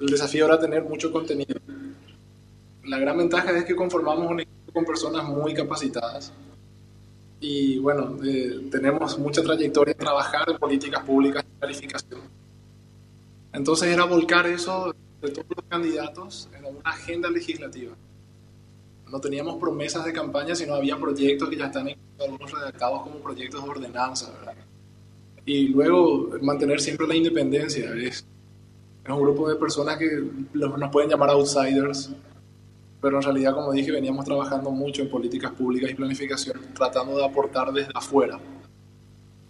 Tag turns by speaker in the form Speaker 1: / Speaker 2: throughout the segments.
Speaker 1: el desafío era tener mucho contenido. La gran ventaja es que conformamos un equipo con personas muy capacitadas y bueno, eh, tenemos mucha trayectoria en trabajar en políticas públicas y calificación. Entonces era volcar eso de todos los candidatos en una agenda legislativa. No teníamos promesas de campaña, sino había proyectos que ya están algunos redactados como proyectos de ordenanza, ¿verdad? Y luego mantener siempre la independencia. Es, es un grupo de personas que nos pueden llamar outsiders, pero en realidad, como dije, veníamos trabajando mucho en políticas públicas y planificación, tratando de aportar desde afuera.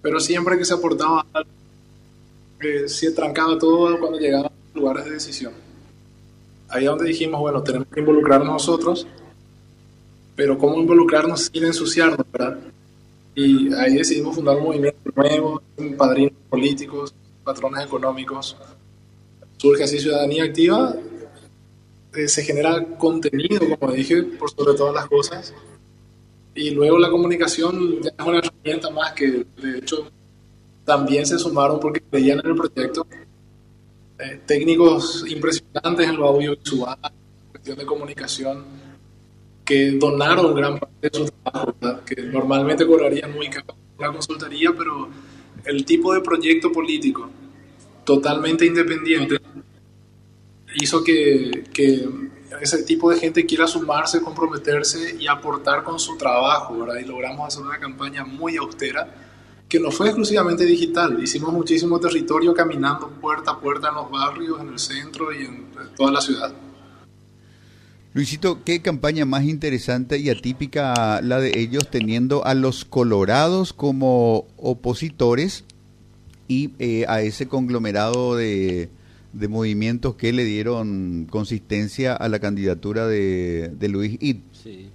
Speaker 1: Pero siempre que se aportaba eh, se trancaba todo cuando llegaban a lugares de decisión. Ahí es donde dijimos, bueno, tenemos que involucrarnos nosotros, pero ¿cómo involucrarnos sin ensuciarnos, verdad? Y ahí decidimos fundar un movimiento nuevo, padrinos políticos, patrones económicos. Surge así Ciudadanía Activa eh, se genera contenido, como dije, por sobre todas las cosas. Y luego la comunicación ya es una herramienta más que, de hecho, también se sumaron porque creían en el proyecto. Eh, técnicos impresionantes en lo audiovisual, cuestión de comunicación, que donaron gran parte de su trabajo, que normalmente cobrarían muy caro la consultoría, pero el tipo de proyecto político totalmente independiente hizo que, ese tipo de gente quiera sumarse, comprometerse y aportar con su trabajo, ¿verdad? Y logramos hacer una campaña muy austera que no fue exclusivamente digital. Hicimos muchísimo territorio caminando puerta a puerta en los barrios, en el centro y en toda la ciudad.
Speaker 2: Luisito, qué campaña más interesante y atípica la de ellos teniendo a los colorados como opositores y eh, a ese conglomerado de, de movimientos que le dieron consistencia a la candidatura de, de Luis Id.
Speaker 3: Sí.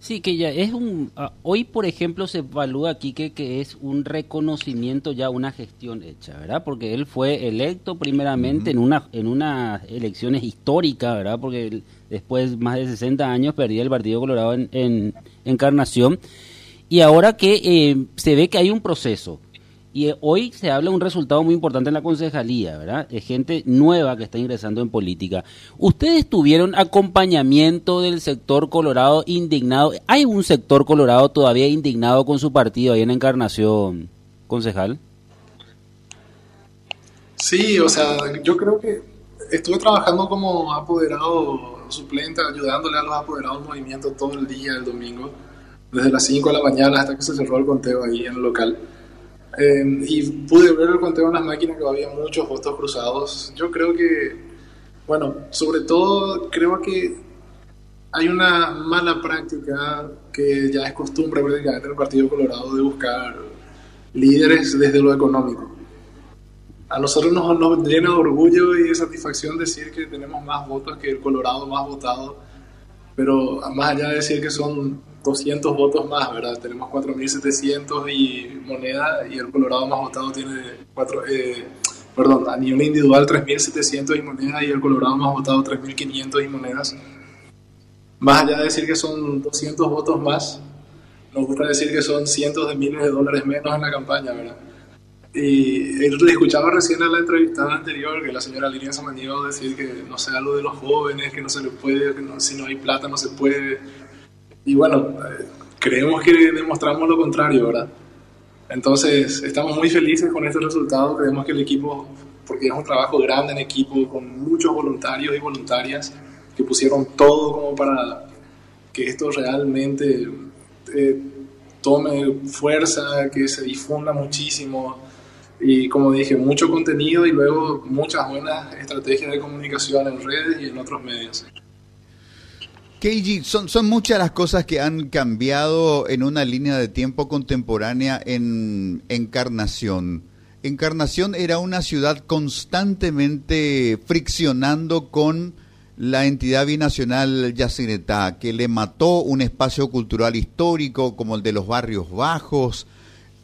Speaker 3: sí. que ya es un... Ah, hoy, por ejemplo, se evalúa aquí que, que es un reconocimiento ya, una gestión hecha, ¿verdad? Porque él fue electo primeramente en una en unas elecciones históricas, ¿verdad? Porque después más de 60 años perdía el Partido Colorado en, en Encarnación. Y ahora que eh, se ve que hay un proceso, y eh, hoy se habla de un resultado muy importante en la concejalía, ¿verdad? De gente nueva que está ingresando en política. ¿Ustedes tuvieron acompañamiento del sector colorado indignado? ¿Hay un sector colorado todavía indignado con su partido ahí en Encarnación, concejal?
Speaker 1: Sí, o sea, yo creo que estuve trabajando como apoderado suplente, ayudándole a los apoderados del movimiento todo el día el domingo, desde las 5 de la mañana hasta que se cerró el conteo ahí en el local. Eh, y pude ver el conteo en las máquinas que había muchos votos cruzados. Yo creo que, bueno, sobre todo creo que hay una mala práctica que ya es costumbre prácticamente en el Partido Colorado de buscar líderes desde lo económico. A nosotros nos, nos llena de orgullo y de satisfacción decir que tenemos más votos que el Colorado más votado, pero más allá de decir que son 200 votos más, ¿verdad? Tenemos 4.700 y moneda y el Colorado más votado tiene 4, eh, perdón, a nivel individual 3.700 y moneda y el Colorado más votado 3.500 y monedas. Más allá de decir que son 200 votos más, nos gusta decir que son cientos de miles de dólares menos en la campaña, ¿verdad? Y le escuchaba recién en la entrevista anterior que la señora Lilian Samaniego decir que no sea lo de los jóvenes, que no se le puede, que si no hay plata no se puede y bueno, creemos que demostramos lo contrario, ¿verdad? Entonces, estamos muy felices con este resultado. Creemos que el equipo, porque es un trabajo grande en equipo, con muchos voluntarios y voluntarias que pusieron todo como para que esto realmente eh, tome fuerza, que se difunda muchísimo. Y como dije, mucho contenido y luego muchas buenas estrategias de comunicación en redes y en otros medios.
Speaker 2: Son, son muchas las cosas que han cambiado en una línea de tiempo contemporánea en Encarnación. Encarnación era una ciudad constantemente friccionando con la entidad binacional Yacinetá, que le mató un espacio cultural histórico como el de los barrios bajos.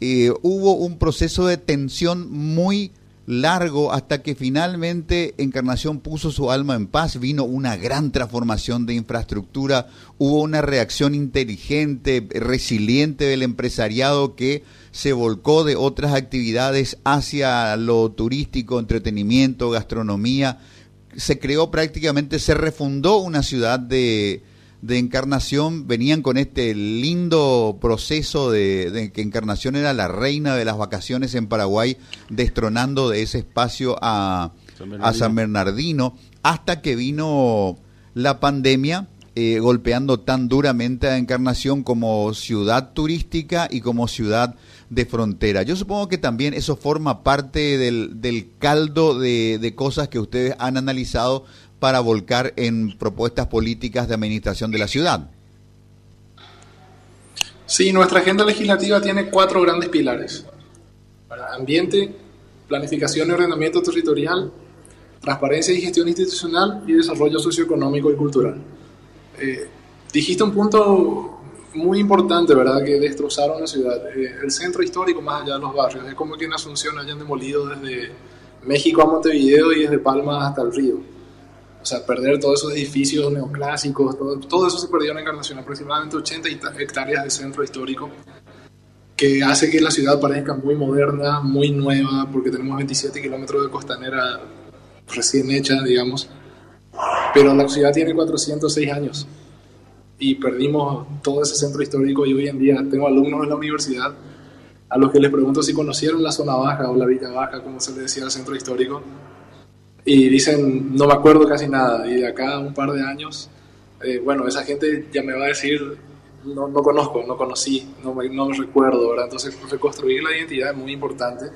Speaker 2: Eh, hubo un proceso de tensión muy largo hasta que finalmente Encarnación puso su alma en paz, vino una gran transformación de infraestructura, hubo una reacción inteligente, resiliente del empresariado que se volcó de otras actividades hacia lo turístico, entretenimiento, gastronomía, se creó prácticamente, se refundó una ciudad de, de Encarnación, venían con este lindo proceso de, que Encarnación era la reina de las vacaciones en Paraguay, destronando de ese espacio a a San Bernardino, hasta que vino la pandemia eh, golpeando tan duramente a Encarnación como ciudad turística y como ciudad de frontera. Yo supongo que también eso forma parte del, del caldo de, de, cosas que ustedes han analizado para volcar en propuestas políticas de administración de la ciudad.
Speaker 1: Sí, nuestra agenda legislativa tiene cuatro grandes pilares. Ambiente, planificación y ordenamiento territorial, transparencia y gestión institucional y desarrollo socioeconómico y cultural. Eh, dijiste un punto muy importante, ¿verdad? Que destrozaron la ciudad. Eh, el centro histórico, más allá de los barrios, es como que en Asunción hayan demolido desde México a Montevideo y desde Palma hasta el río. O sea, perder todos esos edificios neoclásicos, todo, todo eso se perdió en Encarnación, aproximadamente 80 hectáreas de centro histórico, que hace que la ciudad parezca muy moderna, muy nueva, porque tenemos 27 kilómetros de costanera recién hecha, digamos, pero la ciudad tiene 406 años y perdimos todo ese centro histórico y hoy en día tengo alumnos en la universidad a los que les pregunto si conocieron la zona baja o la villa baja, como se le decía al centro histórico, y dicen, no me acuerdo casi nada, y de acá a un par de años, eh, bueno, esa gente ya me va a decir, no, no conozco, no conocí, no me, no me recuerdo, ¿verdad? Entonces, reconstruir la identidad es muy importante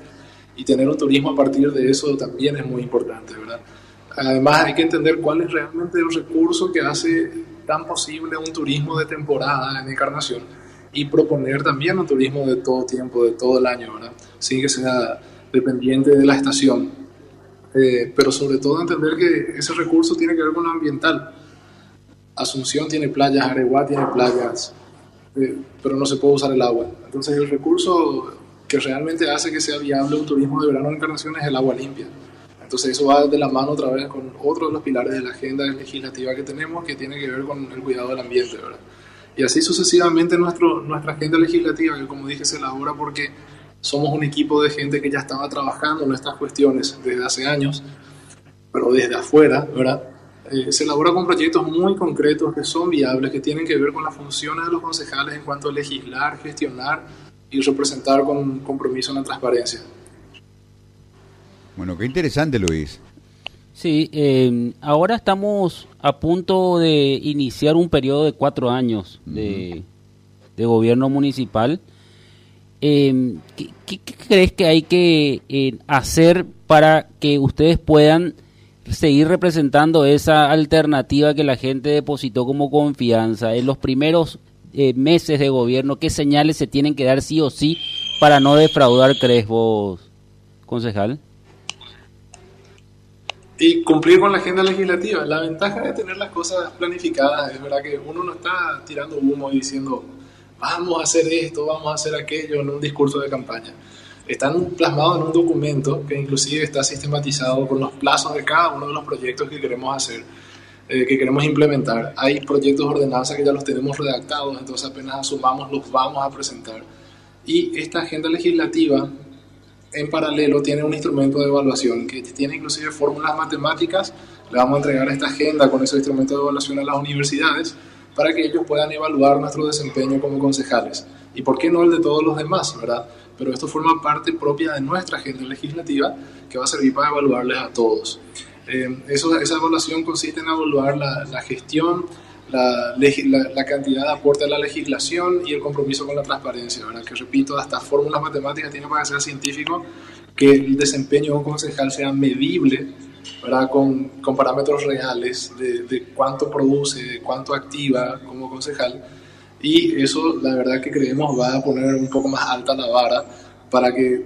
Speaker 1: y tener un turismo a partir de eso también es muy importante, ¿verdad? Además hay que entender cuál es realmente el recurso que hace tan posible un turismo de temporada en Encarnación y proponer también un turismo de todo tiempo, de todo el año, ¿verdad? Sin que sea dependiente de la estación. Eh, pero sobre todo entender que ese recurso tiene que ver con lo ambiental. Asunción tiene playas, Areguá tiene playas, eh, pero no se puede usar el agua. Entonces el recurso que realmente hace que sea viable un turismo de verano en Encarnación es el agua limpia. Entonces eso va de la mano otra vez con otro de los pilares de la agenda legislativa que tenemos que tiene que ver con el cuidado del ambiente, ¿verdad? Y así sucesivamente nuestro, nuestra agenda legislativa, que como dije se elabora porque somos un equipo de gente que ya estaba trabajando en estas cuestiones desde hace años, pero desde afuera, ¿verdad? Eh, se elabora con proyectos muy concretos que son viables, que tienen que ver con las funciones de los concejales en cuanto a legislar, gestionar y representar con compromiso en la transparencia.
Speaker 2: Bueno, qué interesante, Luis.
Speaker 3: Sí, eh, ahora estamos a punto de iniciar un periodo de cuatro años de, gobierno municipal. Eh, ¿qué, crees que hay que eh, hacer para que ustedes puedan seguir representando esa alternativa que la gente depositó como confianza en los primeros eh, meses de gobierno, qué señales se tienen que dar sí o sí para no defraudar, crees vos, concejal?
Speaker 1: Y cumplir con la agenda legislativa. La ventaja de tener las cosas planificadas es verdad que uno no está tirando humo y diciendo, vamos a hacer esto, vamos a hacer aquello en un discurso de campaña. Están plasmados en un documento que inclusive está sistematizado con los plazos de cada uno de los proyectos que queremos hacer eh, que queremos implementar. Hay proyectos de ordenanza que ya los tenemos redactados, entonces apenas asumamos los vamos a presentar. Y esta agenda legislativa en paralelo tiene un instrumento de evaluación que tiene inclusive fórmulas matemáticas. Le vamos a entregar esta agenda con ese instrumento de evaluación a las universidades para que ellos puedan evaluar nuestro desempeño como concejales. Y por qué no el de todos los demás, ¿verdad? Pero esto forma parte propia de nuestra agenda legislativa que va a servir para evaluarles a todos. Eh, esa evaluación consiste en evaluar la, gestión, la, cantidad de aporte a la legislación y el compromiso con la transparencia, ¿verdad? que repito, hasta fórmulas matemáticas tienen para ser científico que el desempeño de un concejal sea medible ¿verdad? Con, con parámetros reales de, de, cuánto produce, de cuánto activa como concejal y eso la verdad que creemos va a poner un poco más alta la vara para que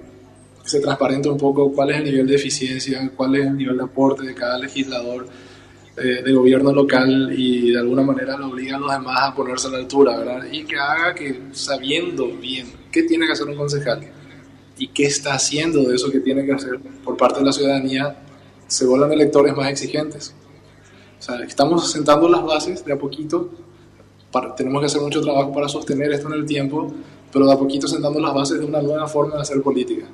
Speaker 1: se transparente un poco cuál es el nivel de eficiencia, cuál es el nivel de aporte de cada legislador eh, de gobierno local y de alguna manera lo obliga a los demás a ponerse a la altura, ¿verdad? Y que haga que, sabiendo bien qué tiene que hacer un concejal y qué está haciendo de eso que tiene que hacer por parte de la ciudadanía, se vuelvan electores más exigentes. O sea, estamos sentando las bases de a poquito, tenemos que hacer mucho trabajo para sostener esto en el tiempo, pero de a poquito sentando las bases de una nueva forma de hacer política.